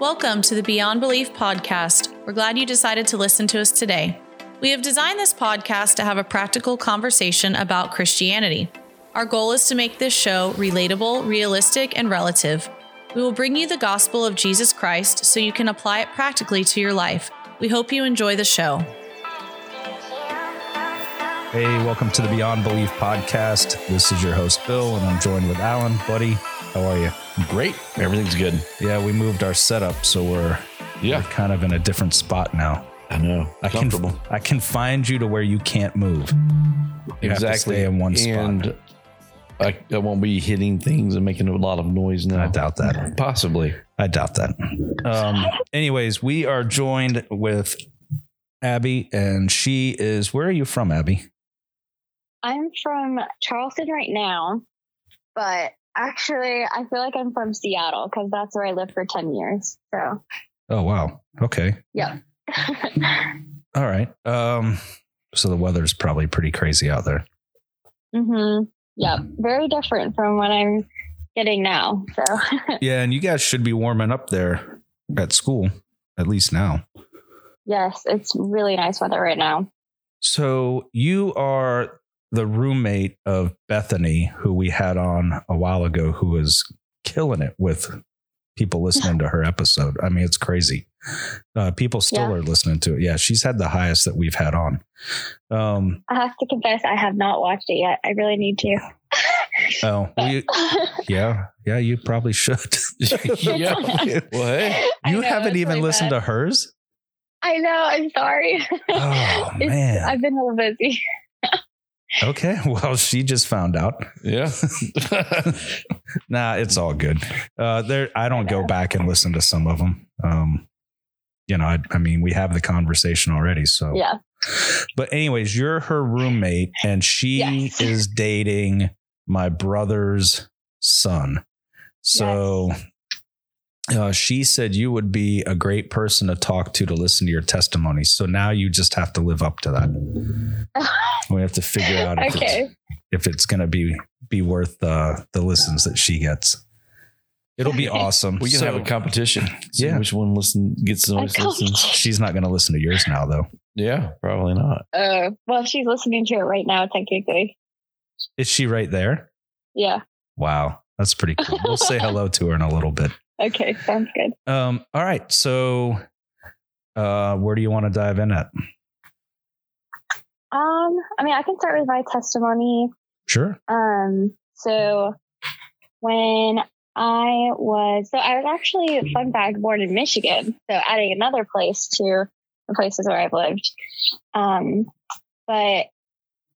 Welcome to the Beyond Belief podcast. We're glad you decided to listen to us today. We have designed this podcast to have a practical conversation about Christianity. Our goal is to make this show relatable, realistic, and relative. We will bring you the gospel of Jesus Christ so you can apply it practically to your life. We hope you enjoy the show. Hey, welcome to the Beyond Belief podcast. This is your host, Bill, and I'm joined with Allen. Buddy, how are you? Great. Everything's good. Yeah, we moved our setup, so we're, Yeah. we're kind of in a different spot now. I know. I can Comfortable. I can find you to where you can't move. You have to exactly. stay in one spot. And I, I won't be hitting things and making a lot of noise now. I doubt that. Possibly. I doubt that. Um, anyways, we are joined with Abbie, and she is. Where are you from, Abbie? I'm from Charleston right now, but actually, I feel like I'm from Seattle because that's where I lived for 10 years. So, Oh wow. Okay. yeah. All right. Um, so the weather's probably pretty crazy out there. Mm-hmm. Yeah. Very different from what I'm getting now. So, Yeah, and you guys should be warming up there at school, at least now. yes, it's really nice weather right now. So you are the roommate of Bethany, who we had on a while ago, who was killing it with people listening to her episode. I mean, it's crazy. Uh, people still Yeah. are listening to it. Yeah, she's had the highest that we've had on. Um, I have to confess, I have not watched it yet. I really need to. oh, well, you, yeah, yeah, you probably should. yeah. Well, hey. You know, haven't even really listened bad. to hers. I know. I'm sorry. Oh man. I've been a little busy. Okay, well, she just found out. Yeah. Nah, it's all good. Uh, there, I don't go back and listen to some of them. Um, you know, I, I mean, we have the conversation already. So, Yeah. but anyways, you're her roommate, and she Yes. is dating my brother's son. So, uh, she said you would be a great person to talk to to listen to your testimony. So now you just have to live up to that. We have to figure out if it's, okay. if it's going to be be worth uh, the listens that she gets. It'll be awesome. we can So- have a competition. See Yeah. Which one listen gets the most listens? She's not going to listen to yours now, though. Yeah. Probably not. Uh, well, she's listening to it right now, technically. Is she right there? Yeah. Wow, that's pretty cool. We'll say hello to her in a little bit. Okay. Sounds good. Um, all right. So, uh, where do you want to dive in at? Um, I mean, I can start with my testimony. Sure. Um, so when I was, so I was actually, fun fact, born in Michigan. So adding another place to the places where I've lived. Um, but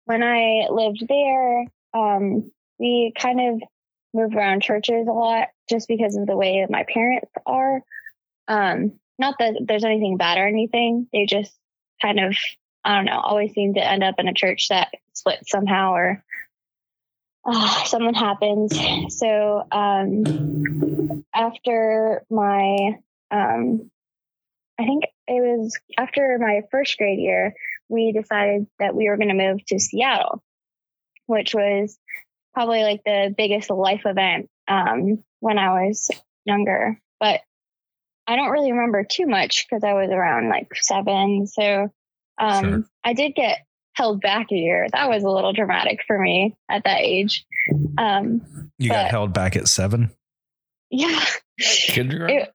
when I lived there, um, we kind of moved around churches a lot just because of the way that my parents are. Um, not that there's anything bad or anything. They just kind of, I don't know, always seem to end up in a church that splits somehow or uh, something happens. So um, after my, um, I think it was after my first grade year, we decided that we were going to move to Seattle, which was probably like the biggest life event um, when I was younger. But I don't really remember too much because I was around like seven. So um, Sure. I did get held back a year. That was a little dramatic for me at that age. Um, You got held back at seven. yeah, Kindergarten? It-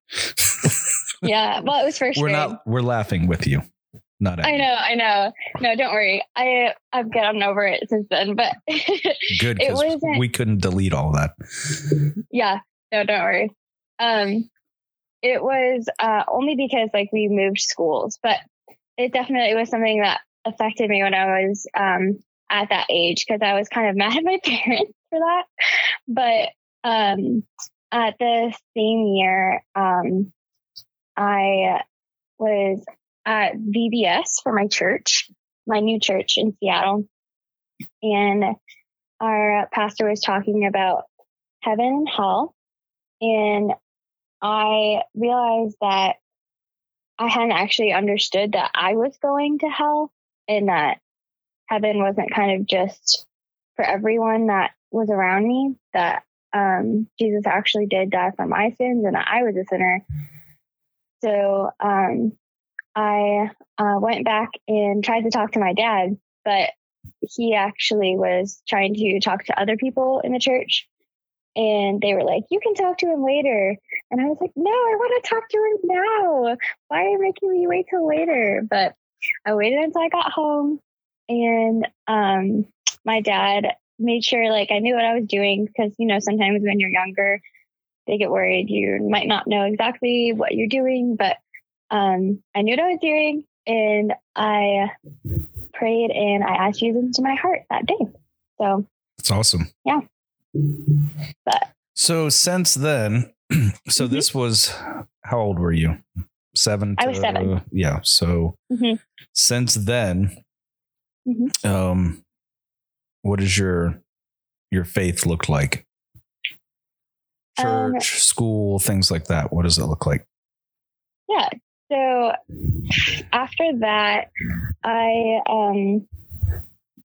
yeah. Well, it was first we're grade. not. We're laughing with you. Not. at I know, I know. No, don't worry. I I've gotten over it since then. But Good. it wasn't- we couldn't delete all that. yeah, no, don't worry. Um, it was uh, only because like we moved schools, but it definitely was something that affected me when I was um at that age because I was kind of mad at my parents for that. But um, at the same year, um, I was at VBS for my church, my new church in Seattle, and our pastor was talking about heaven and hell. And I realized that I hadn't actually understood that I was going to hell and that heaven wasn't kind of just for everyone that was around me, that um, Jesus actually did die for my sins and that I was a sinner. So um, I uh, went back and tried to talk to my dad, but he actually was trying to talk to other people in the church. And they were like, you can talk to him later. And I was like, no, I want to talk to him now. Why are you making me wait till later? But I waited until I got home and um, my dad made sure like I knew what I was doing because, you know, sometimes when you're younger, they get worried. You might not know exactly what you're doing, but um, I knew what I was doing and I prayed and I asked Jesus into my heart that day. So It's awesome. Yeah. But So since then, so Mhm. this was how old were you? Seven. I was to- seven. Yeah. So Mhm. since then, Mhm. um, what does your your faith look like? Um, Church, school, things like that. What does it look like? yeah. So after that, I um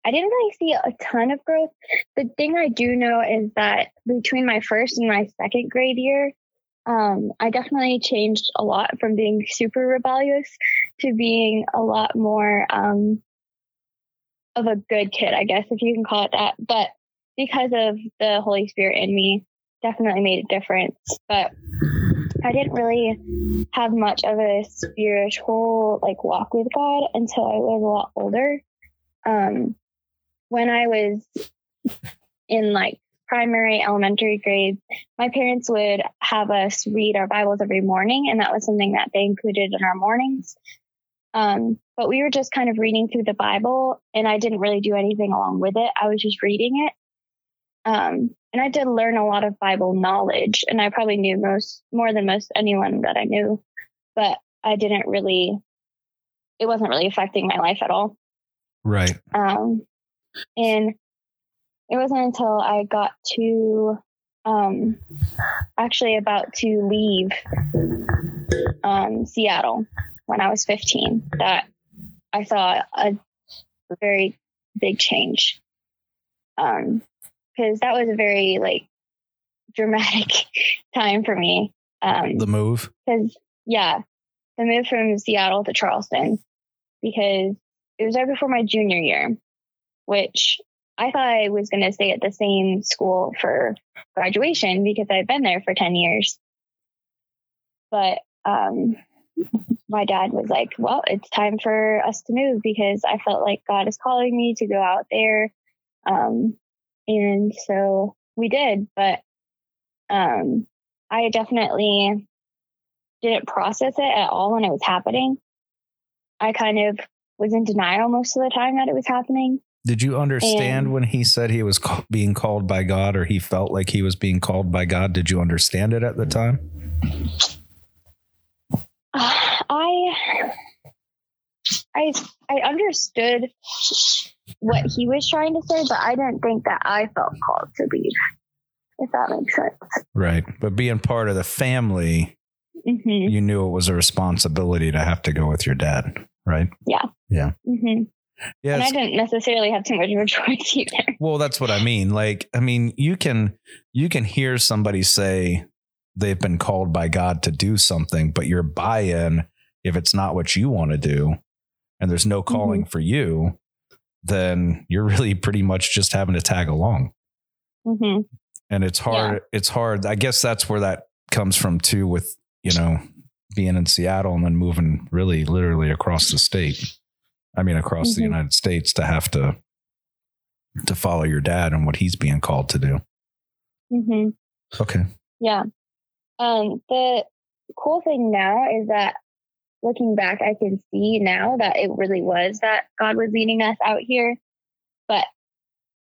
I didn't really see a ton of growth. The thing I do know is that between my first and my second grade year, um, I definitely changed a lot from being super rebellious to being a lot more um, of a good kid, I guess, if you can call it that. But because of the Holy Spirit in me, definitely made a difference. But I didn't really have much of a spiritual like walk with God until I was a lot older. Um, when I was in like primary, elementary grades, my parents would have us read our Bibles every morning, and that was something that they included in our mornings. Um, but we were just kind of reading through the Bible, and I didn't really do anything along with it. I was just reading it. Um, and I did learn a lot of Bible knowledge, and I probably knew most more than most anyone that I knew, but I didn't really. It wasn't really affecting my life at all. Right. Um, and it wasn't until I got to um, actually about to leave um, Seattle when I was 15 that I saw a very big change. Um, because that was a very like dramatic time for me. Um, The move. because yeah, the move from Seattle to Charleston because it was right before my junior year, which I thought I was going to stay at the same school for graduation because I'd been there for 10 years. But um, my dad was like, well, it's time for us to move because I felt like God is calling me to go out there. Um, and so we did, but um, I definitely didn't process it at all when it was happening. I kind of was in denial most of the time that it was happening. Did you understand And- when he said he was ca- being called by God or he felt like he was being called by God? Did you understand it at the time? I I I understood what he was trying to say, but I didn't think that I felt called to leave. If that makes sense. Right. But being part of the family, hmm you knew it was a responsibility to have to go with your dad, right? hmm Yeah. And I didn't necessarily have too much of a choice either. Well, that's what I mean. Like, I mean, you can you can hear somebody say they've been called by God to do something, but your buy-in, if it's not what you want to do, and there's no calling for you, then you're really pretty much just having to tag along. hmm And it's hard. It's hard. I guess that's where that comes from too, with you know being in Seattle and then moving really literally across the state. I mean, across the Mhm. United States to have to to follow your dad and what he's being called to do. hmm Okay. Yeah. Um, the cool thing now is that looking back, I can see now that it really was that God was leading us out here. But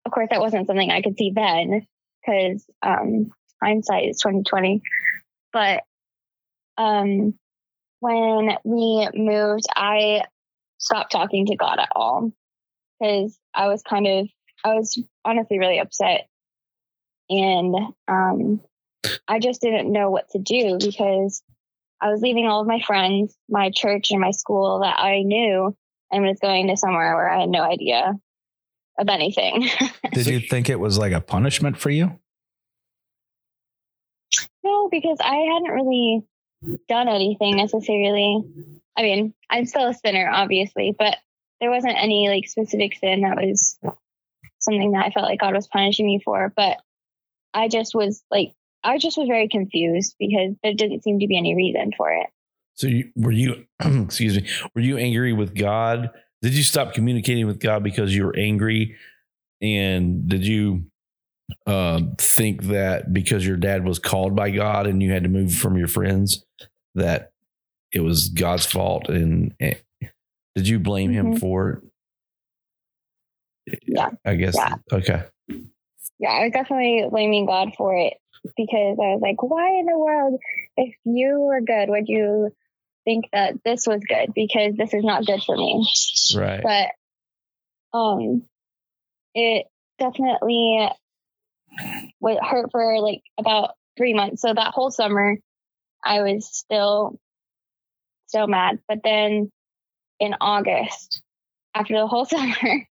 of course, that wasn't something I could see then because um, hindsight is twenty twenty. But um, when we moved, I stopped talking to God at all because I was kind of, I was honestly really upset. And um, I just didn't know what to do because I was leaving all of my friends, my church, and my school that I knew and was going to somewhere where I had no idea of anything. Did you think it was like a punishment for you? no, because I hadn't really done anything necessarily. I mean, I'm still a sinner, obviously, but there wasn't any like specific sin that was something that I felt like God was punishing me for. But I just was like, I just was very confused because there didn't seem to be any reason for it. So you, were you, excuse me, were you angry with God? Did you stop communicating with God because you were angry? And did you um, think that because your dad was called by God and you had to move from your friends, that it was God's fault? And, and did you blame him Mhm. for it? Yeah. I guess. Yeah. Okay. Yeah, I was definitely blaming God for it because I was like, why in the world, if you were good, would you think that this was good? Because this is not good for me. Right. but um it definitely would hurt for like about three months so that whole summer i was still still mad but then in august after the whole summer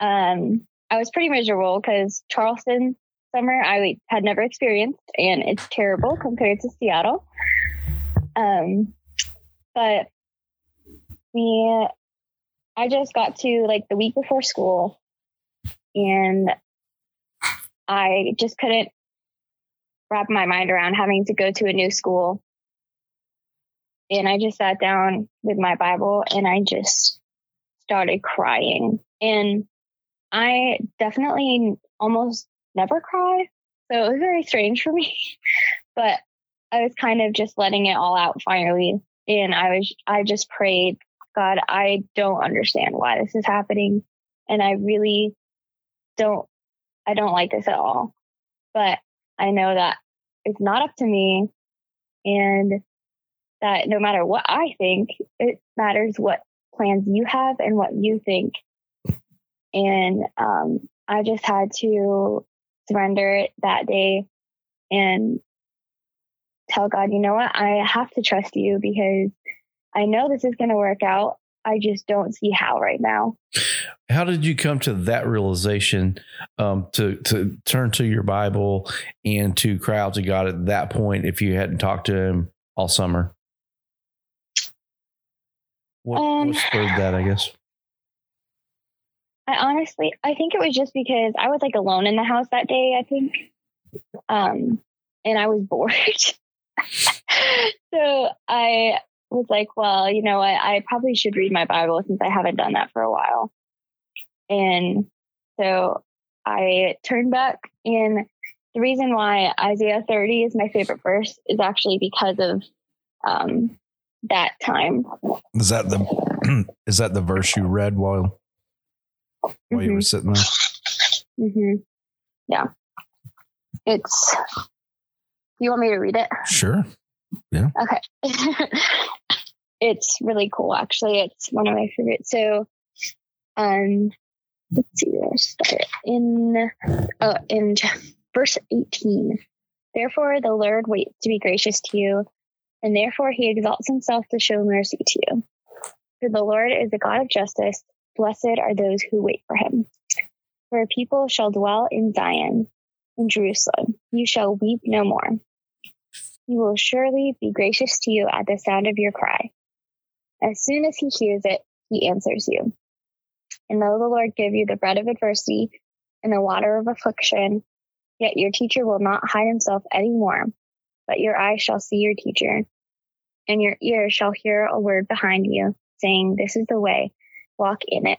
um i was pretty miserable because charleston summer i had never experienced and it's terrible compared to seattle um but we I just got to like the week before school and I just couldn't wrap my mind around having to go to a new school. And I just sat down with my Bible and I just started crying. And I definitely almost never cry. So it was very strange for me. but I was kind of just letting it all out finally. And I was, I just prayed God, I don't understand why this is happening. And I really don't, I don't like this at all. But I know that it's not up to me and that no matter what I think, it matters what plans you have and what you think. And um, I just had to surrender it that day and tell God, you know what? I have to trust you because I know this is going to work out. I just don't see how right now. How did you come to that realization um, to to turn to your Bible and to cry out to God at that point if you hadn't talked to Him all summer? What, Um, what spurred that? I guess. I honestly, I think it was just because I was like alone in the house that day, I think. Um, and I was bored. so I was like, well, you know what? I probably should read my Bible since I haven't done that for a while. And so I turned back and the reason why Isaiah 30 is my favorite verse is actually because of um, that time. Is that the is that the verse you read while while you were sitting there? hmm Yeah. It's, you want me to read it? Sure. Yeah. Okay. it's really cool, actually. It's one of my favorites. So, um, let's see where I start. In, oh, in verse 18. Therefore, the Lord waits to be gracious to you, and therefore he exalts himself to show mercy to you. For the Lord is a God of justice. Blessed are those who wait for him. For people shall dwell in Zion, in Jerusalem. You shall weep no more. He will surely be gracious to you at the sound of your cry. As soon as he hears it, he answers you. And though the Lord give you the bread of adversity and the water of affliction, yet your teacher will not hide himself any more, but your eyes shall see your teacher, and your ears shall hear a word behind you, saying, This is the way, walk in it,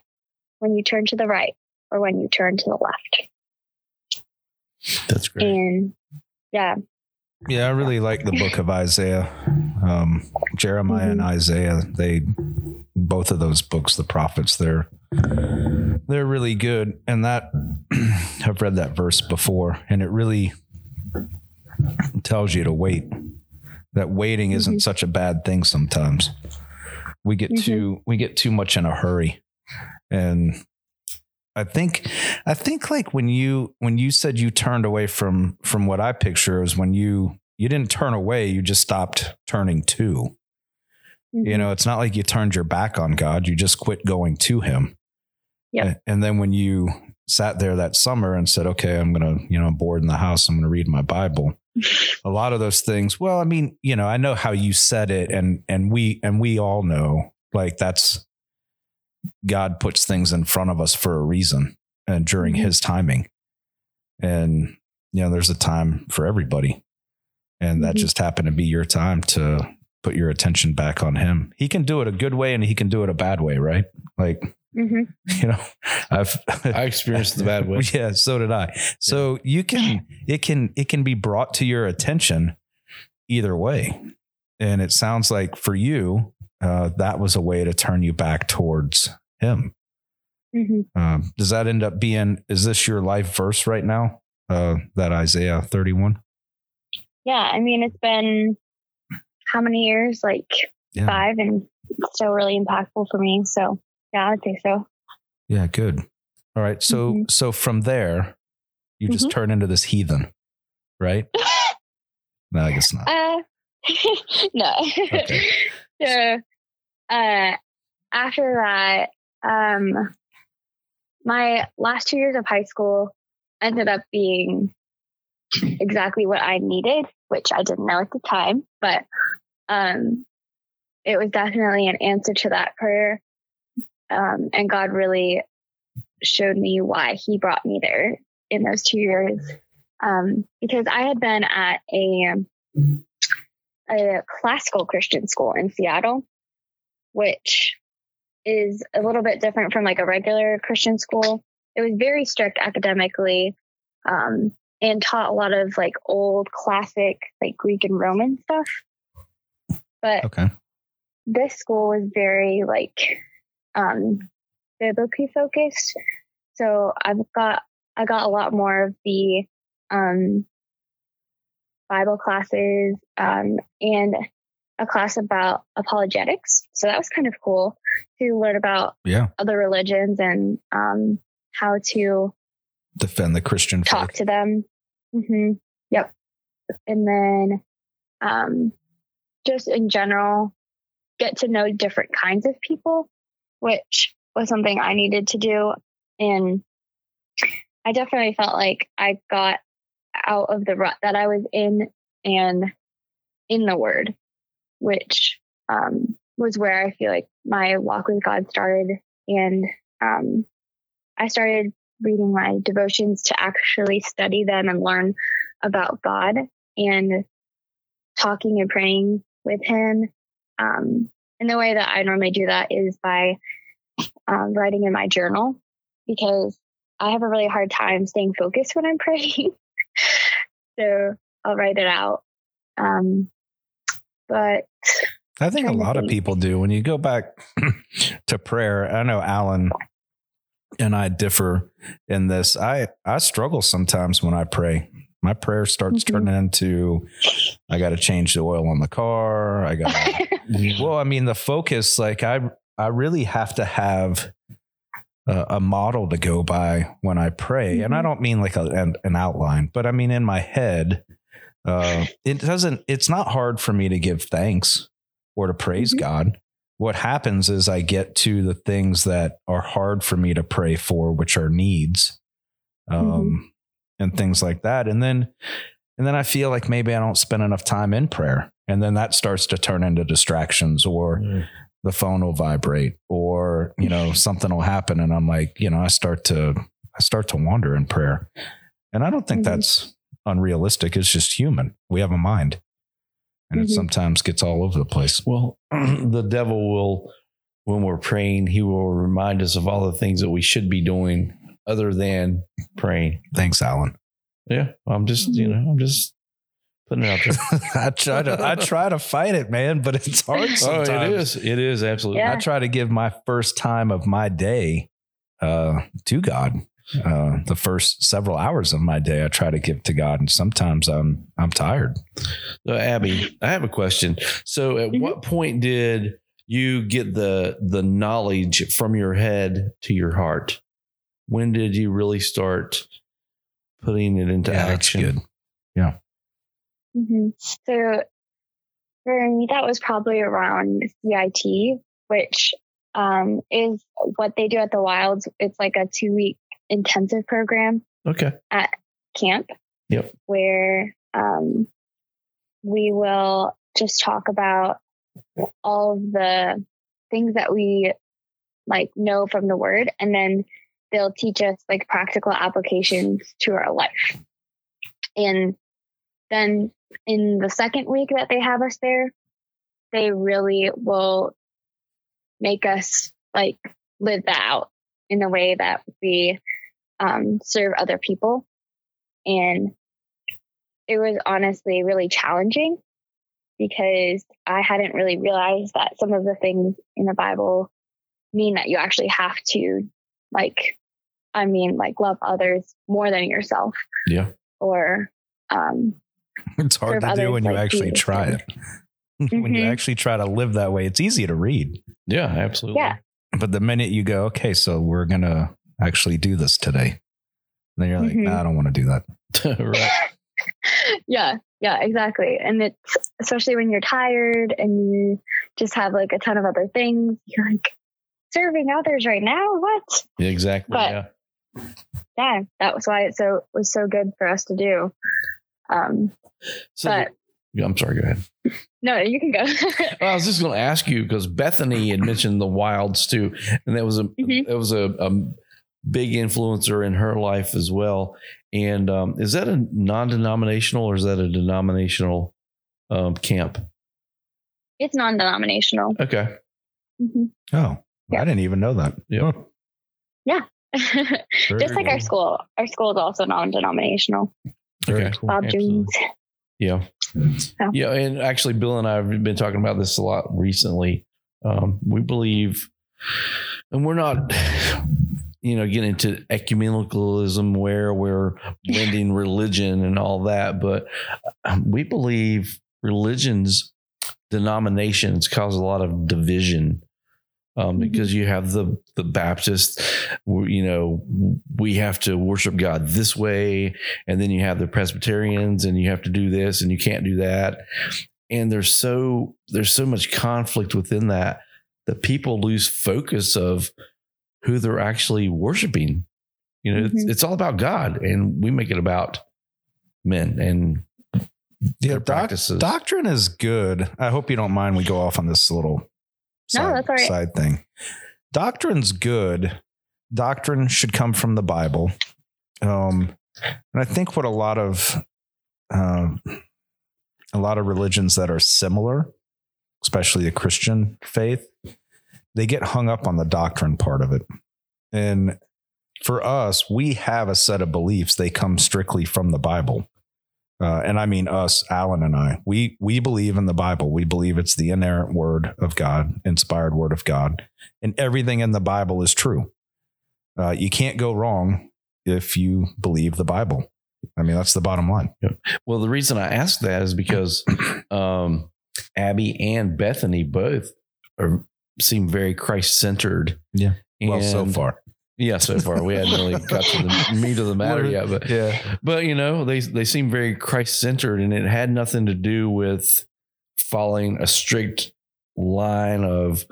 when you turn to the right or when you turn to the left. That's great. And yeah, Yeah, I really like the book of Isaiah. Um, Jeremiah and Isaiah, they both of those books, the prophets, they're they're really good. And that I've read that verse before, and it really tells you to wait. That waiting isn't such a bad thing sometimes. We get Mhm. too we get too much in a hurry. And I think I think like when you when you said you turned away from from what I picture is when you you didn't turn away, you just stopped turning to. You know, it's not like you turned your back on God, you just quit going to him. Yep. And then when you sat there that summer and said, okay, I'm going to, you know, I'm bored in the house. I'm going to read my Bible. a lot of those things. Well, I mean, you know, I know how you said it and, and we, and we all know like that's God puts things in front of us for a reason and during Mhm. his timing. And, you know, there's a time for everybody. And that Mhm. just happened to be your time to put your attention back on him. He can do it a good way and he can do it a bad way, right? Like, hmm you know, I've I experienced the bad way. yeah, so did I. So you can it can it can be brought to your attention either way. And it sounds like for you, uh, that was a way to turn you back towards him. hmm Um, does that end up being is this your life verse right now? Uh, that Isaiah 31? Yeah, I mean, it's been how many years? Like Yeah. five, and it's still really impactful for me. So, yeah, I'd say so. Yeah, good. All right. So Mhm. so from there, you just Mhm. turn into this heathen, right? No, I guess not. Uh, no. Okay. so, uh, after that, um, my last two years of high school ended up being exactly what I needed, which I didn't know at the time, but um, it was definitely an answer to that prayer. Um, and God really showed me why He brought me there in those two years. Um, because I had been at a a classical Christian school in Seattle, which is a little bit different from like a regular Christian school. It was very strict academically um, and taught a lot of like old classic, like Greek and Roman stuff. But Okay. this school was very like um, biblically focused. So I've got I got a lot more of the um, Bible classes um, and a class about apologetics. So that was kind of cool to learn about Yeah. other religions and um, how to Defend the Christian faith. talk to them. hmm Yep. And then um, just in general, get to know different kinds of people, which was something I needed to do. And I definitely felt like I got out of the rut that I was in and in the word, which um, was where I feel like my walk with God started. And um, I started reading my devotions to actually study them and learn about God and talking and praying with Him. Um, and the way that I normally do that is by um, writing in my journal because I have a really hard time staying focused when I'm praying. so I'll write it out. Um, but I think a lot of people do. When you go back to prayer, I know Allen and I differ in this. I I struggle sometimes when I pray. My prayer starts Mhm. turning into I got to change the oil on the car. I got Well, I mean the focus like I I really have to have a, a model to go by when I pray. And I Mhm. don't mean like a, an, an outline, but I mean in my head uh it doesn't it's not hard for me to give thanks or to praise Mhm. God. What happens is I get to the things that are hard for me to pray for, which are needs. Um and things like that. And then and then I feel like maybe I don't spend enough time in prayer. And then that starts to turn into distractions or the phone will vibrate or, you know, something will happen and I'm like, you know, I start to I start to wander in prayer. And I don't think Mhm. that's unrealistic. It's just human. We have a mind. And it Mhm. sometimes gets all over the place. Well, the devil will, when we're praying, he will remind us of all the things that we should be doing other than praying. Thanks, Allen. Yeah. I'm just, you know, I'm just putting it out there. I try to I try to fight it, man, but it's hard oh, it is. It is absolutely. Yeah. I try to give my first time of my day uh, to God. Uh, the first several hours of my day, I try to give to God, and sometimes I'm I'm tired. So, Abbie, I have a question. So, at Mhm. what point did you get the the knowledge from your head to your heart? When did you really start putting it into Yeah, that's action? good. hmm So for me, that was probably around CIT, which um, is what they do at the Wilds. It's like a two week intensive program Okay. At camp. Yep. Where um, we will just talk about all of the things that we like know from the word, and then they'll teach us like practical applications to our life. And then in the second week that they have us there, they really will make us like live that out in the way that we um, serve other people. And it was honestly really challenging because I hadn't really realized that some of the things in the Bible mean that you actually have to, like, I mean, like, love others more than yourself. Yeah. Or, um, It's hard to do when you like actually Jesus try did. it. when you Mhm. actually try to live that way, it's easy to read. Yeah, absolutely. Yeah. But the minute you go, okay, so we're going to actually do this today, then you're like, Mhm. nah, I don't want to do that. right. yeah, yeah, exactly. And it's especially when you're tired and you just have like a ton of other things. You're like serving others right now. What? Exactly. But- yeah. Yeah, that was why it so was so good for us to do. Um, So but- yeah, I'm sorry. Go ahead. no, you can go. Well, I was just going to ask you because Bethany had mentioned the wilds too, and that was a Mhm. that was a, a big influencer in her life as well. And um, is that a non-denominational or is that a denominational um, camp? it's non-denominational. Okay, Mhm. Oh, Yeah. I didn't even know that. Yeah. Huh. Very just like our school. Our school is also non-denominational. Okay. cool. Bob Absolutely. Jones. yeah, So. yeah. And actually, Bill and I have been talking about this a lot recently. Um, we believe, and we're not. You know, getting into ecumenicalism where we're blending religion and all that, but um, we believe religions, denominations cause a lot of division um, Mhm. because you have the the Baptist, you know, we have to worship God this way, and then you have the Presbyterians, and you have to do this, and you can't do that, and there's so there's so much conflict within that that people lose focus of who they're actually worshiping. You know, it's, Mhm. it's all about God, and we make it about men and Yeah, doc- practices. doctrine is good. I hope you don't mind we go off on this little No, that's all right. side thing. Doctrine's good. Doctrine should come from the Bible. Um, and I think what a lot of um, a lot of religions that are similar, especially the Christian faith, they get hung up on the doctrine part of it. And for us, we have a set of beliefs. They come strictly from the Bible. Uh, and I mean us, Allen and I. We we believe in the Bible. We believe it's the inerrant word of God, inspired word of God, and everything in the Bible is true. Uh, you can't go wrong if you believe the Bible. I mean, that's the bottom line. Well, the reason I asked that is because um, Abbie and Bethany both are, seem very Christ centered. Yeah. Well, so far, Yeah, so far we hadn't really got to the meat of the matter yet, but yeah, but you know they they seem very Christ centered, and it had nothing to do with following a strict line of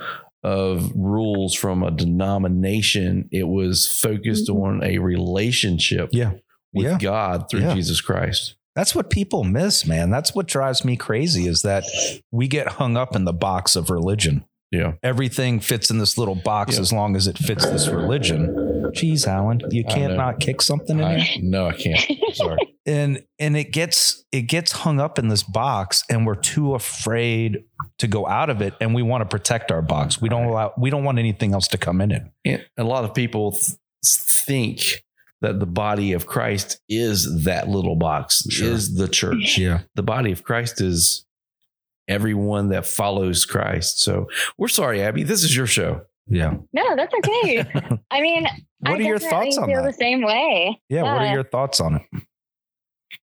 of rules from a denomination. It was focused Mhm. on a relationship yeah. with Yeah. God through Yeah. Jesus Christ. That's what people miss, man. That's what drives me crazy is that we get hung up in the box of religion. Yeah. Everything fits in this little box Yeah. as long as it fits this religion. Jeez, Allen, you can't not kick something in here. I, no, I can't. Sorry. and and it gets it gets hung up in this box and we're too afraid to go out of it and we want to protect our box we don't allow we don't want anything else to come in it And a lot of people th- think that the body of Christ is that little box, Sure. is the church. yeah The body of Christ is everyone that follows Christ. So we're sorry, Abbie. This is your show. yeah no, that's okay. I mean, what I are your thoughts on feel that the same way. yeah what are your thoughts on it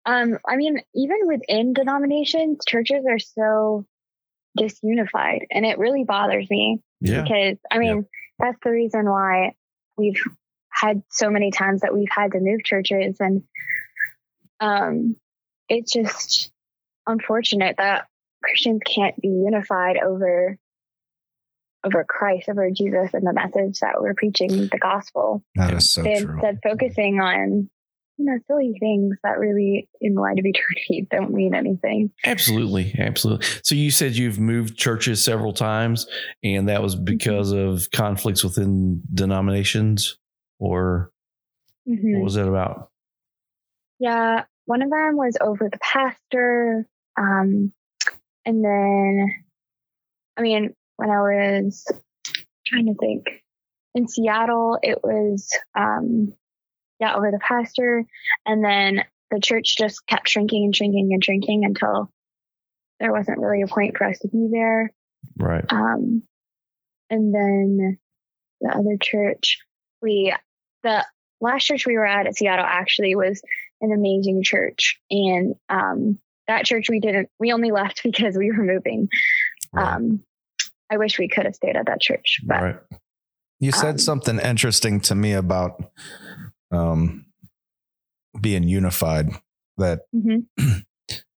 Um, I mean, even within denominations, churches are so disunified, and it really bothers me Yeah. because I mean that's the reason why we've had so many times that we've had to move churches, and um, it's just unfortunate that Christians can't be unified over over Christ, over Jesus and the message that we're preaching, the gospel. That is so true. Instead focusing on you know, silly things that really, in the light of eternity, don't mean anything. Absolutely. Absolutely. So you said you've moved churches several times, and that was because of conflicts within denominations, or Mhm. what was that about? Yeah, one of them was over the pastor. Um, and then, I mean, when I was trying to think in Seattle, it was, um, yeah, over the pastor. And then the church just kept shrinking and shrinking and shrinking until there wasn't really a point for us to be there. Right. Um, and then the other church, we, the last church we were at at Seattle actually was an amazing church. And, um, that church we didn't, we only left because we were moving. Right. Um, I wish we could have stayed at that church, but Right. You said Um, something interesting to me about um, being unified. That Mhm.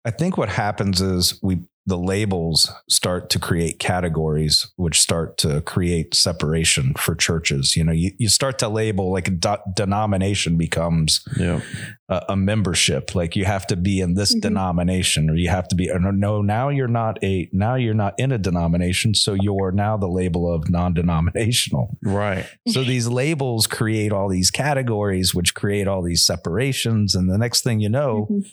I think what happens is we the labels start to create categories, which start to create separation for churches. You know, you, you start to label like a do- denomination becomes Yeah. a, a membership. Like you have to be in this Mhm. denomination, or you have to be. Or no, no, now you're not a. Now you're not in a denomination, so you're now the label of non-denominational. Right. So these labels create all these categories, which create all these separations, and the next thing you know, Mhm.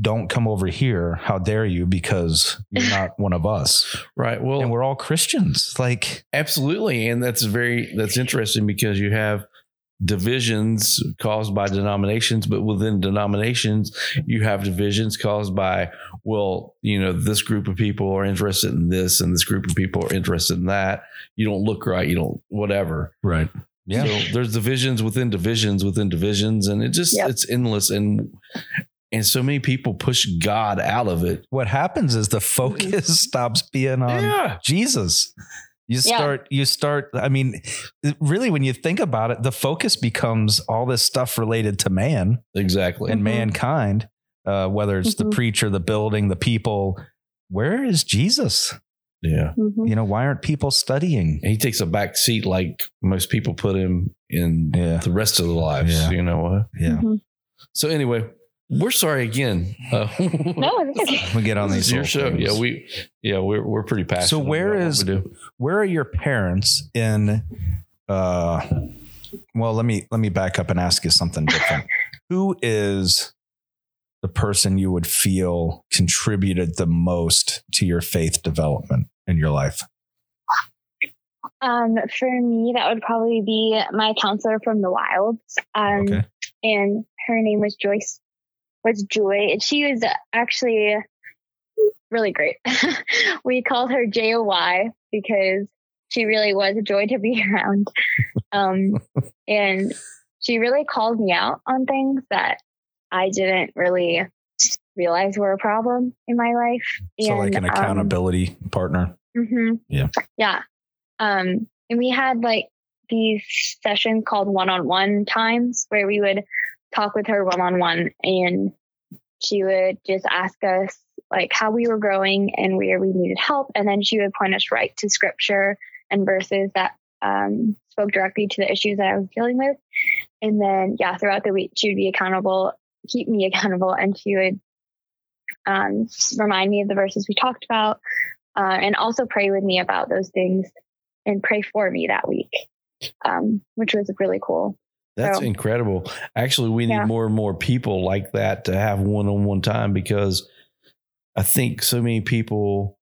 Don't come over here. How dare you? Because you're not one of us, Right. Well, and we're all Christians. Like, Absolutely. And that's very that's interesting because you have divisions caused by denominations, but within denominations, you have divisions caused by, well, you know, this group of people are interested in this and this group of people are interested in that. You don't look right, you don't whatever. right? Yeah. So there's divisions within divisions within divisions, and it just Yep. it's endless and and so many people push God out of it. what happens is the focus stops being on yeah. Jesus. You Yeah. start, you start, I mean, really, when you think about it, the focus becomes all this stuff related to man Exactly. and Mhm. mankind, uh, whether it's the Mhm. preacher, the building, the people. Where is Jesus? yeah. Mhm. You know, why aren't people studying? And he takes a back seat like most people put him in Yeah. the rest of their lives. Yeah. You know what? Yeah. Mhm. So anyway, we're sorry again. Uh, No. We get on these your show. things. Yeah, we yeah we're we're pretty passionate. So where is- where are your parents in uh well let me let me back up and ask you something different who is the person you would feel contributed the most to your faith development in your life Um, for me, that would probably be my counselor from the wilds. Um, okay and her name was Joyce, was Joy. And she was actually really great. we called her J O Y because she really was a joy to be around. Um, and she really called me out on things that I didn't really realize were a problem in my life. so like an um, accountability partner hmm Yeah. Yeah. Um, and we had like these sessions called one on one times where we would talk with her one on one and she would just ask us like how we were growing and where we needed help. And then she would point us right to scripture and verses that um, spoke directly to the issues that I was dealing with. And then, yeah, throughout the week, she would be accountable, keep me accountable, and she would um, remind me of the verses we talked about uh, and also pray with me about those things and pray for me that week, um, which was really cool. That's So- incredible. Actually, we need Yeah. more and more people like that to have one on one time because I think so many people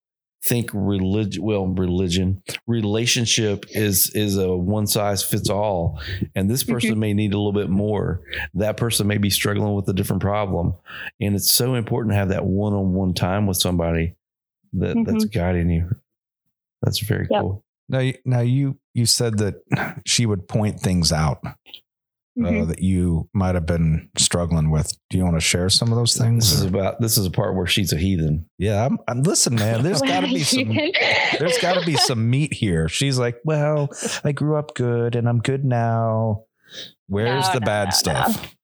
think religion well religion relationship is is a one size fits all and this mm-hmm. person may need a little bit more. That person may be struggling with a different problem. And it's so important to have that one-on-one time with somebody that that's mm-hmm. guiding you. That's very Yep. cool. Now now you you said that she would point things out uh, Mhm. that you might have been struggling with do you want to share some of those things? this things is about this is a part where she's a heathen yeah I'm, I'm listen man there's got to be some there's got to be some meat here. She's like, well, I grew up good and I'm good now. Where's No, the no, bad no, stuff?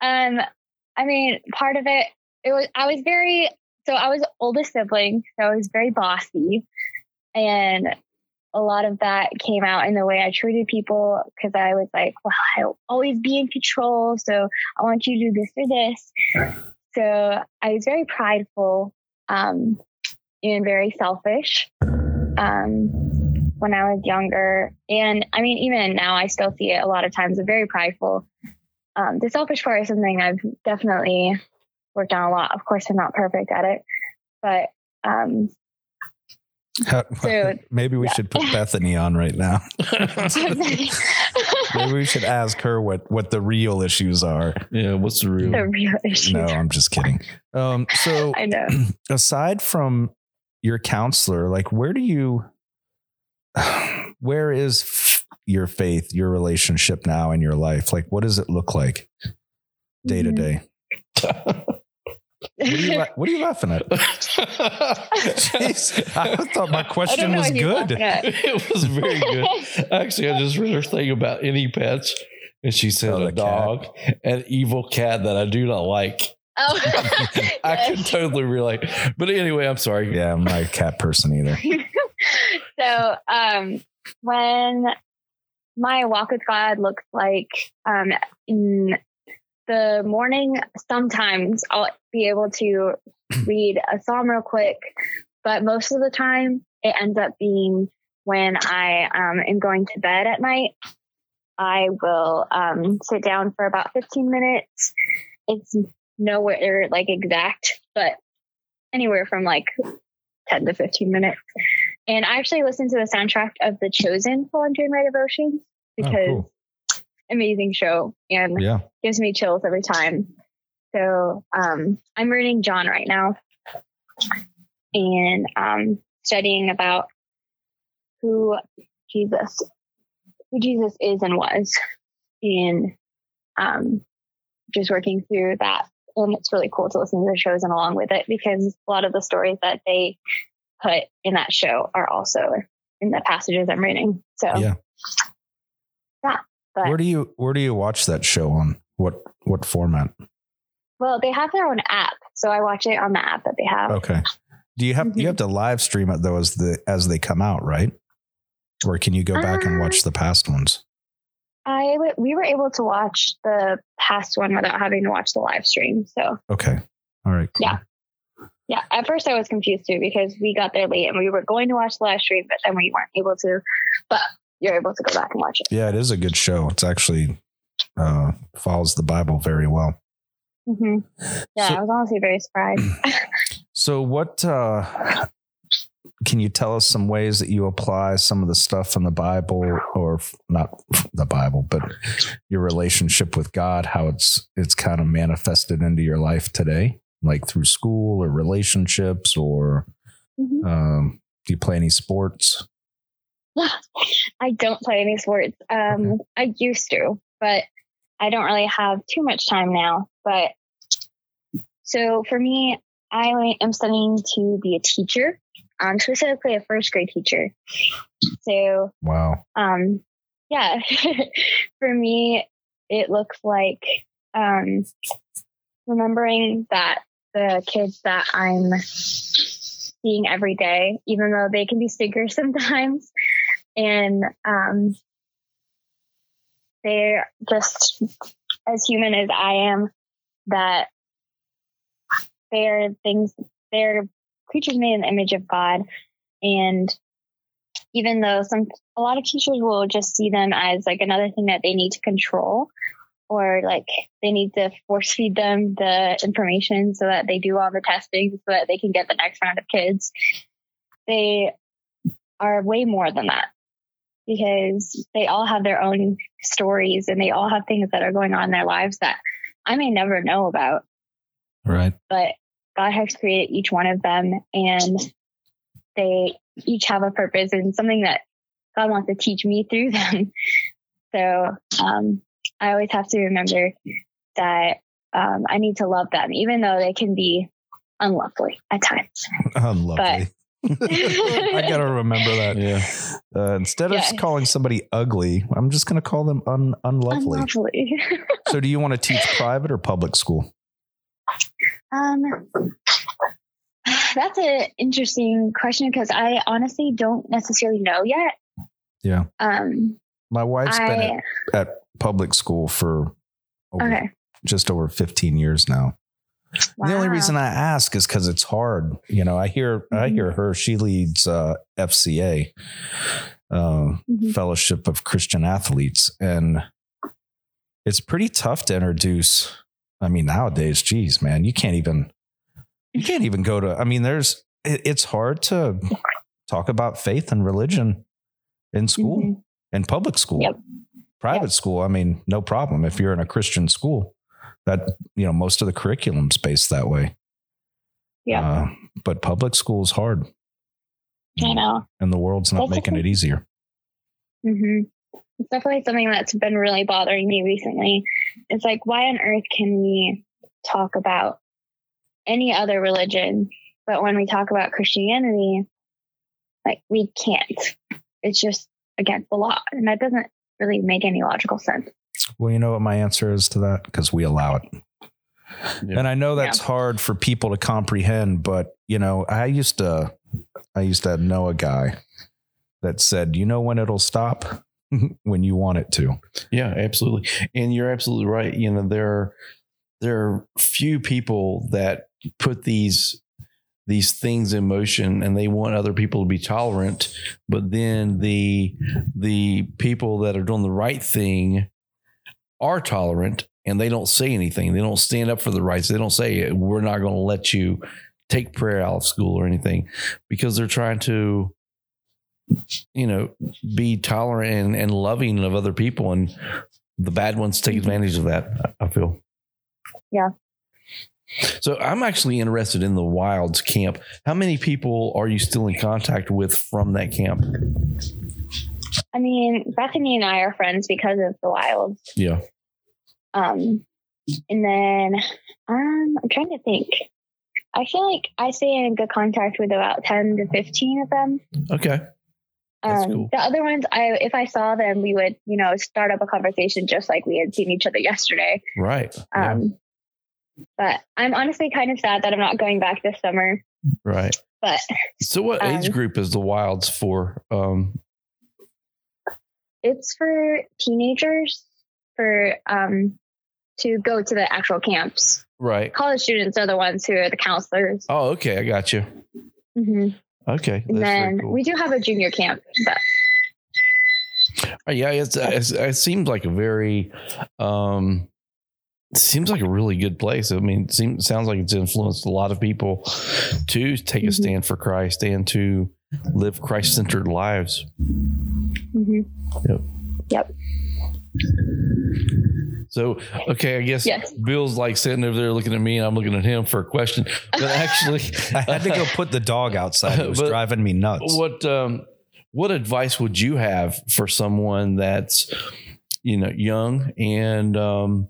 Um, I mean, part of it, it was I was very so I was oldest sibling, so I was very bossy, and a lot of that came out in the way I treated people because I was like, well, I'll always be in control. So I want you to do this or this. So I was very prideful um, and very selfish um, when I was younger. And I mean, even now, I still see it a lot of times. I'm very prideful. Um, the selfish part is something I've definitely worked on a lot. Of course, I'm not perfect at it, but um, How- maybe we yeah. should put Bethany on right now. Maybe we should ask her what what the real issues are. yeah, what's the real? the real issue. No, I'm just kidding. Um, so I know. aside from your counselor, like where do you, where is f- your faith, your relationship now in your life? Like, what does it look like day to Mhm. day? What are you, la- what are you laughing at? Jeez, I thought my question was good. it was very good. Actually, I just read her thing about any pets, and she said Oh, a dog, an evil cat that I do not like. Oh, I yes. can totally relate. But anyway, I'm sorry. Yeah, I'm not a cat person either. so um when my walk with god looks like um in the morning sometimes i'll be able to read a psalm real quick but most of the time it ends up being when i um, am going to bed at night i will um, sit down for about 15 minutes it's nowhere like exact but anywhere from like 10 to 15 minutes and I actually listened to the soundtrack of The Chosen while I'm doing my devotions because cool. Amazing show and Yeah. gives me chills every time. So um, I'm reading John right now and um, studying about who Jesus, who Jesus is and was, and um, just working through that. And it's really cool to listen to the shows and along with it because a lot of the stories that they put in that show are also in the passages I'm reading. So Yeah. yeah, but Where do you where do you watch that show on? What what format? well, they have their own app, so I watch it on the app that they have. Okay. Do you have Mm-hmm. you have to live stream it though as the as they come out, right? Or can you go back and Uh, watch the past ones? I w- we were able to watch the past one without having to watch the live stream. So Okay. All right. Cool. Yeah. yeah, at first I was confused too because we got there late and we were going to watch the live stream, but then we weren't able to. But you're able to go back and watch it. Yeah, it is a good show. It's actually uh follows the Bible very well. hmm Yeah, So- I was honestly very surprised. So what uh can you tell us some ways that you apply some of the stuff in the Bible or not the Bible, but your relationship with God, how it's it's kind of manifested into your life today, like through school or relationships or Mhm. um do you play any sports? I don't play any sports. Um, I used to, but I don't really have too much time now. But so for me, I am studying to be a teacher, um, specifically a first grade teacher. So, Wow. um, yeah, for me, it looks like um, remembering that the kids that I'm seeing every day, even though they can be stinkers sometimes, and um, they're just as human as I am, that they're things, they're creatures made in the image of God. And even though some, a lot of teachers will just see them as like another thing that they need to control or like they need to force feed them the information so that they do all the testing so that they can get the next round of kids. They are way more than that because they all have their own stories and they all have things that are going on in their lives that I may never know about, Right. but God has created each one of them and they each have a purpose and something that God wants to teach me through them. So um, I always have to remember that um, I need to love them, even though they can be unlovely at times. Unlovely. I gotta remember that. Yeah. Uh, instead of Yes. calling somebody ugly, I'm just gonna call them un- unlovely. Unlovely. so, do you want to teach private or public school? Um, that's an interesting question because I honestly don't necessarily know yet. Yeah. Um, My wife's been at, at public school for over, okay. just over 15 years now. The only reason I ask is because it's hard. You know, I hear I Mhm. hear her. She leads uh, FCA, uh, Mhm. Fellowship of Christian Athletes, and it's pretty tough to introduce. I mean, nowadays, geez, man, you can't even you can't even go to. I mean, there's it, it's hard to talk about faith and religion in school, Mhm. in public school, Yep. private school. I mean, no problem if you're in a Christian school. That you know, most of the curriculum's based that way. Yeah. Uh, but public school is hard, I know. and the world's not That's making it easier. hmm It's definitely something that's been really bothering me recently. It's like, why on earth can we talk about any other religion, but when we talk about Christianity, like we can't? It's just against the law, and that doesn't really make any logical sense. Well, you know what my answer is to that because we allow it. Yeah. And I know that's hard for people to comprehend, but you know, I used to, I used to know a guy that said, "You know when it'll stop? when you want it to." Yeah, absolutely. And you're absolutely right. You know, there are there are few people that put these these things in motion and they want other people to be tolerant, but then the the people that are doing the right thing are tolerant and they don't say anything. They don't stand up for the rights. They don't say we're not going to let you take prayer out of school or anything because they're trying to you know be tolerant and, and loving of other people and the bad ones take mm-hmm. advantage of that i feel Yeah. so i'm actually interested in the wilds camp how many people are you still in contact with from that camp mean, Bethany and I are friends because of the wilds. yeah Um, and then um, I'm trying to think. I feel like I stay in good contact with about ten to fifteen of them. okay Um, cool. The other ones, I if I saw them, we would you know start up a conversation just like we had seen each other yesterday. right yeah, Um, But I'm honestly kind of sad that I'm not going back this summer. right But so what age um, group is the wilds for um it's for teenagers for um to go to the actual camps. right College students are the ones who are the counselors. oh okay i got you hmm okay And then cool. we do have a junior camp, but Uh, yeah, it's, it's it seems like a very um seems like a really good place. I mean, it seems sounds like it's influenced a lot of people to take a Mhm. stand for Christ and to live Christ-centered lives. mhm. Yep. Yep. So, okay, I guess Yes. Bill's like sitting over there looking at me and I'm looking at him for a question. But actually I had to go put the dog outside. It was But driving me nuts. what um what advice would you have for someone that's you know young and um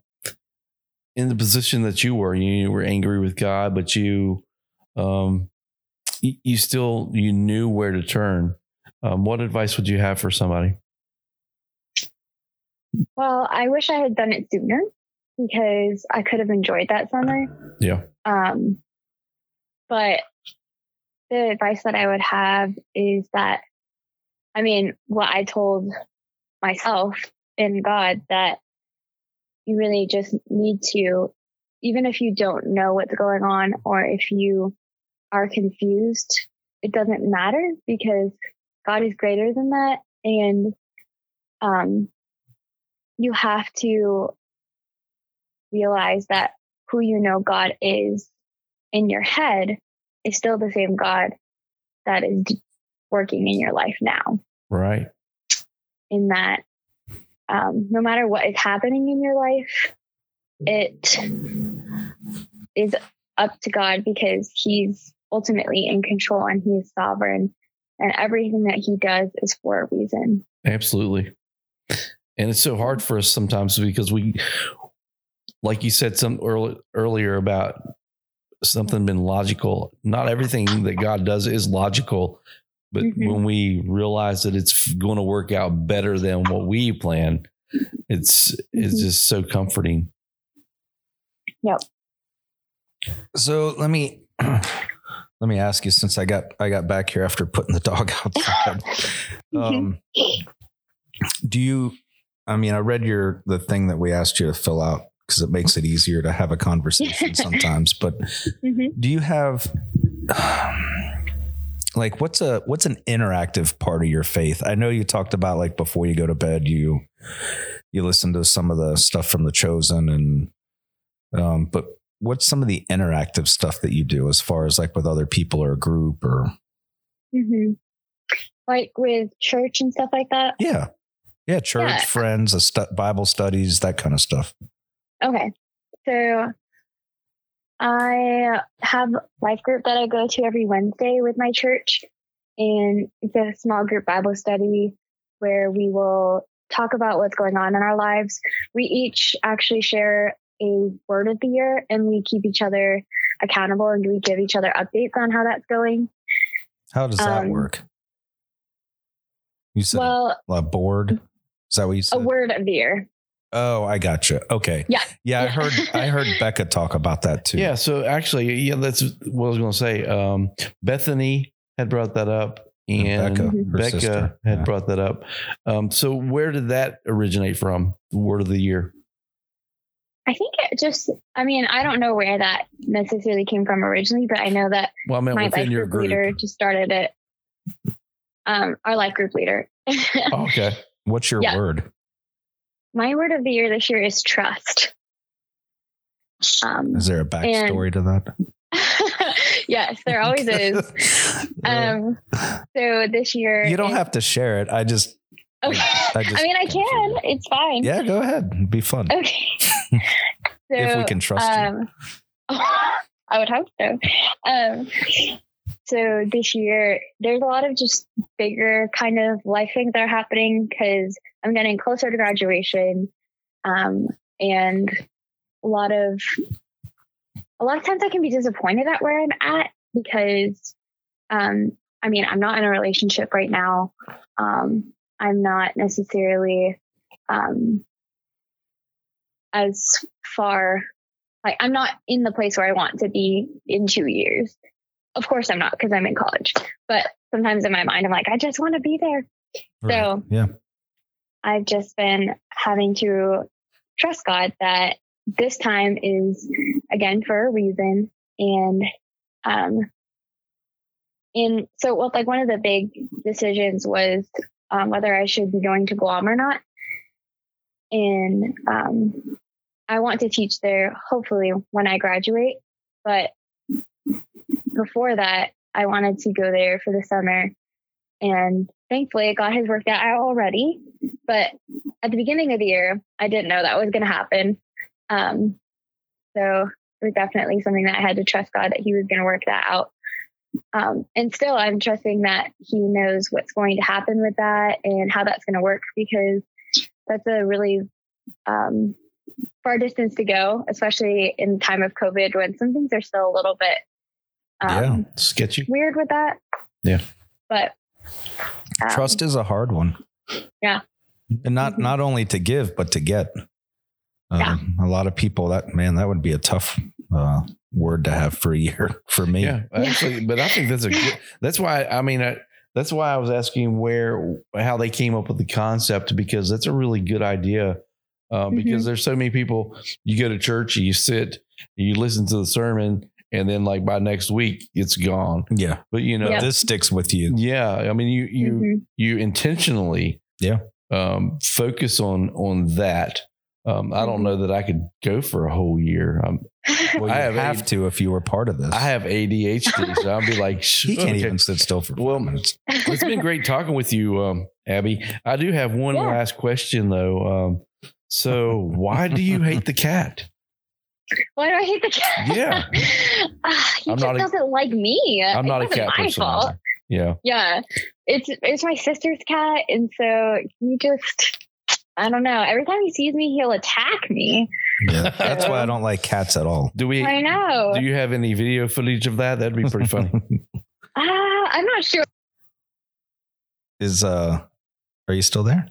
in the position that you were you were angry with god but you um y- you still you knew where to turn. Um what advice would you have for somebody? Well, I wish I had done it sooner because I could have enjoyed that summer. yeah. Um, but the advice that I would have is that, I mean, what I told myself and God that you really just need to, even if you don't know what's going on or if you are confused, it doesn't matter because God is greater than that. And, um, you have to realize that who you know God is in your head is still the same God that is working in your life now. right In that, um, no matter what is happening in your life, it is up to God because He's ultimately in control and He is sovereign, and everything that He does is for a reason. absolutely and it's so hard for us sometimes because we like you said some early, earlier about something been logical not everything that god does is logical but Mhm. when we realize that it's going to work out better than what we plan it's it's Mhm. just so comforting Yep. So let me let me ask you since I got I got back here after putting the dog outside. um, Do you? I mean, I read your the thing that we asked you to fill out because it makes it easier to have a conversation sometimes. But Mhm. do you have like what's a what's an interactive part of your faith? I know you talked about like before you go to bed, you you listen to some of the stuff from the chosen and um, but what's some of the interactive stuff that you do as far as like with other people or a group or hmm Like with church and stuff like that. yeah yeah church Yeah. friends a stu- bible studies that kind of stuff Okay. So I have life group that I go to every Wednesday with my church. And it's a small group Bible study where we will talk about what's going on in our lives. We each actually share a word of the year and we keep each other accountable and we give each other updates on how that's going. how does that Um, work you said Well, a board is that what you said? a word of the year. oh i got you okay Yeah. yeah i heard i heard becca talk about that too Yeah. So actually, yeah, that's what I was going to say. Um, Bethany had brought that up, and Becca, Becca, had Yeah. brought that up. Um, so where did that originate from? The word of the year. I think it just, I mean, I don't know where that necessarily came from originally, but I know that Well, I meant my life group, group. leader just started it. Um, our life group leader. Oh, okay. what's your Yeah. word My word of the year this year is trust. Um, is there a backstory to that yes, there always is. Um, so this year, you don't have to share it i just Okay. I I, mean, I can. It's fine. yeah go ahead It'd be fun Okay. so, if we can trust you um, I would hope so. Um, so this year, there's a lot of just bigger kind of life things that are happening because I'm getting closer to graduation, um, and a lot of a lot of times I can be disappointed at where I'm at because, um, I mean, I'm not in a relationship right now. Um, I'm not necessarily um, as far like I'm not in the place where I want to be in two years. Of course I'm not because I'm in college. But sometimes in my mind I'm like, I just want to be there. Right. So yeah I've just been having to trust God that this time is again for a reason. And um and so well like one of the big decisions was um, whether I should be going to Guam or not. And um I want to teach there hopefully when I graduate. But before that, I wanted to go there for the summer. And thankfully, God has worked that out already. But at the beginning of the year, I didn't know that was going to happen. Um, so it was definitely something that I had to trust God that He was going to work that out. Um, and still, I'm trusting that He knows what's going to happen with that and how that's going to work because that's a really um, far distance to go, especially in time of COVID when some things are still a little bit um, Sketchy. weird with that. Yeah. But um, trust is a hard one Yeah. and not Mhm. not only to give but to get um, a lot of people that man that would be a tough uh, word to have for a year for me Yeah, actually, but I think that's a good. That's why I mean, I, that's why I was asking where how they came up with the concept because that's a really good idea. Uh, because there's so many people. You go to church, you sit, you listen to the sermon, and then like by next week it's gone. yeah But you know, Yeah. this sticks with you yeah. I mean, you you mhm. you intentionally Yeah. um, focus on on that. Um, I don't Mhm. know that I could go for a whole year. Um, well, I you have have, AD to if you were part of this I have ADHD, so I'll be like, he can't okay. even sit still for Well, well minutes it's been great talking with you, um, Abbie. I do have one Yeah. last question though. Um, so, why do you hate the cat? Why do I hate the cat? Yeah. Ah, he I'm just not a- doesn't like me. I'm It not a wasn't cat my person. fault. Yeah, Yeah, it's it's my sister's cat, and so he just I don't know. Every time he sees me, he'll attack me. yeah that's why i don't like cats at all do we? I know. Do you have any video footage of that? That'd be pretty funny. Ah, I'm not sure. is uh are you still there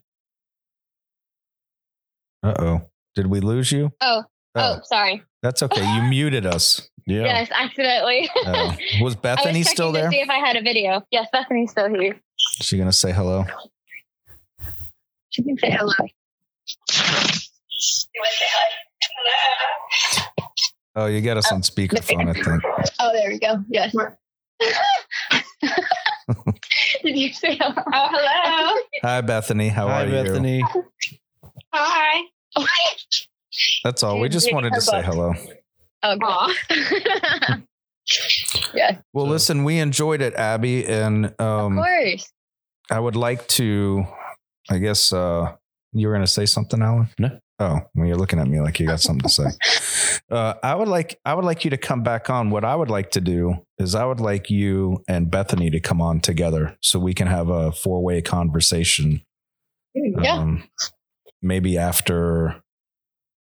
uh-oh did we lose you Oh, oh, sorry. that's okay you muted us Yeah. Yes, accidentally. Oh. was I bethany was still checking there to see if I had a video. Yes, Bethany's still here. she gonna say hello She can say hello. Oh, you got us on speakerphone, I think. Oh, there we go. Yes. Did you say hello? Oh, hello. Hi, Bethany. How Hi, are you? Bethany. Hi. That's all. We just wanted to say hello. Okay. yeah, Well, So- listen, we enjoyed it, Abbie, and of um, course. I would like to. I guess uh, you were going to say something, Allen. No. Oh, well, you're looking at me like you got something to say. Uh, I would like I would like you to come back on. What I would like to do is I would like you and Bethany to come on together so we can have a four way conversation. Yeah. Um, maybe after,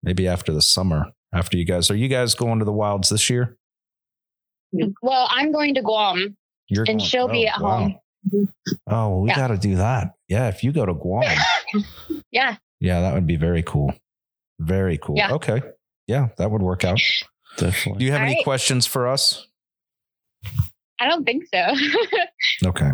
maybe after the summer. After you guys, are you guys going to the wilds this year? Well, I'm going to Guam, You're and going- she'll be oh, at wow. home. Oh, well, we Yeah. got to do that. Yeah, if you go to Guam, Yeah. yeah, that would be very cool. Very cool. Yeah. Okay. Yeah, that would work out. Do you have All any right. questions for us? I don't think so. Okay.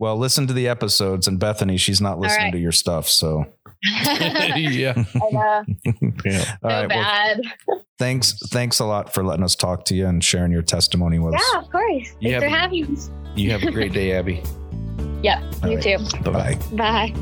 Well, listen to the episodes, and Bethany, she's not listening right. to your stuff. So, I yeah. know. Uh, yeah. all So right. Well, thanks. Thanks a lot for letting us talk to you and sharing your testimony with us. yeah, of course. Thanks You for have- having us. You have a great day, Abbie. Yeah, All you right. too. Bye. Bye.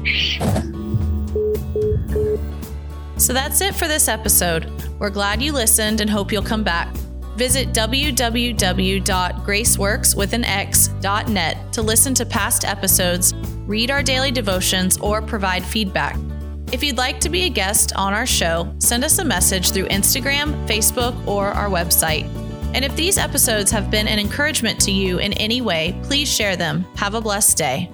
So that's it for this episode. We're glad you listened and hope you'll come back. Visit www.graceworx.net to listen to past episodes, read our daily devotions, or provide feedback. If you'd like to be a guest on our show, send us a message through Instagram, Facebook, or our website. And if these episodes have been an encouragement to you in any way, please share them. Have a blessed day.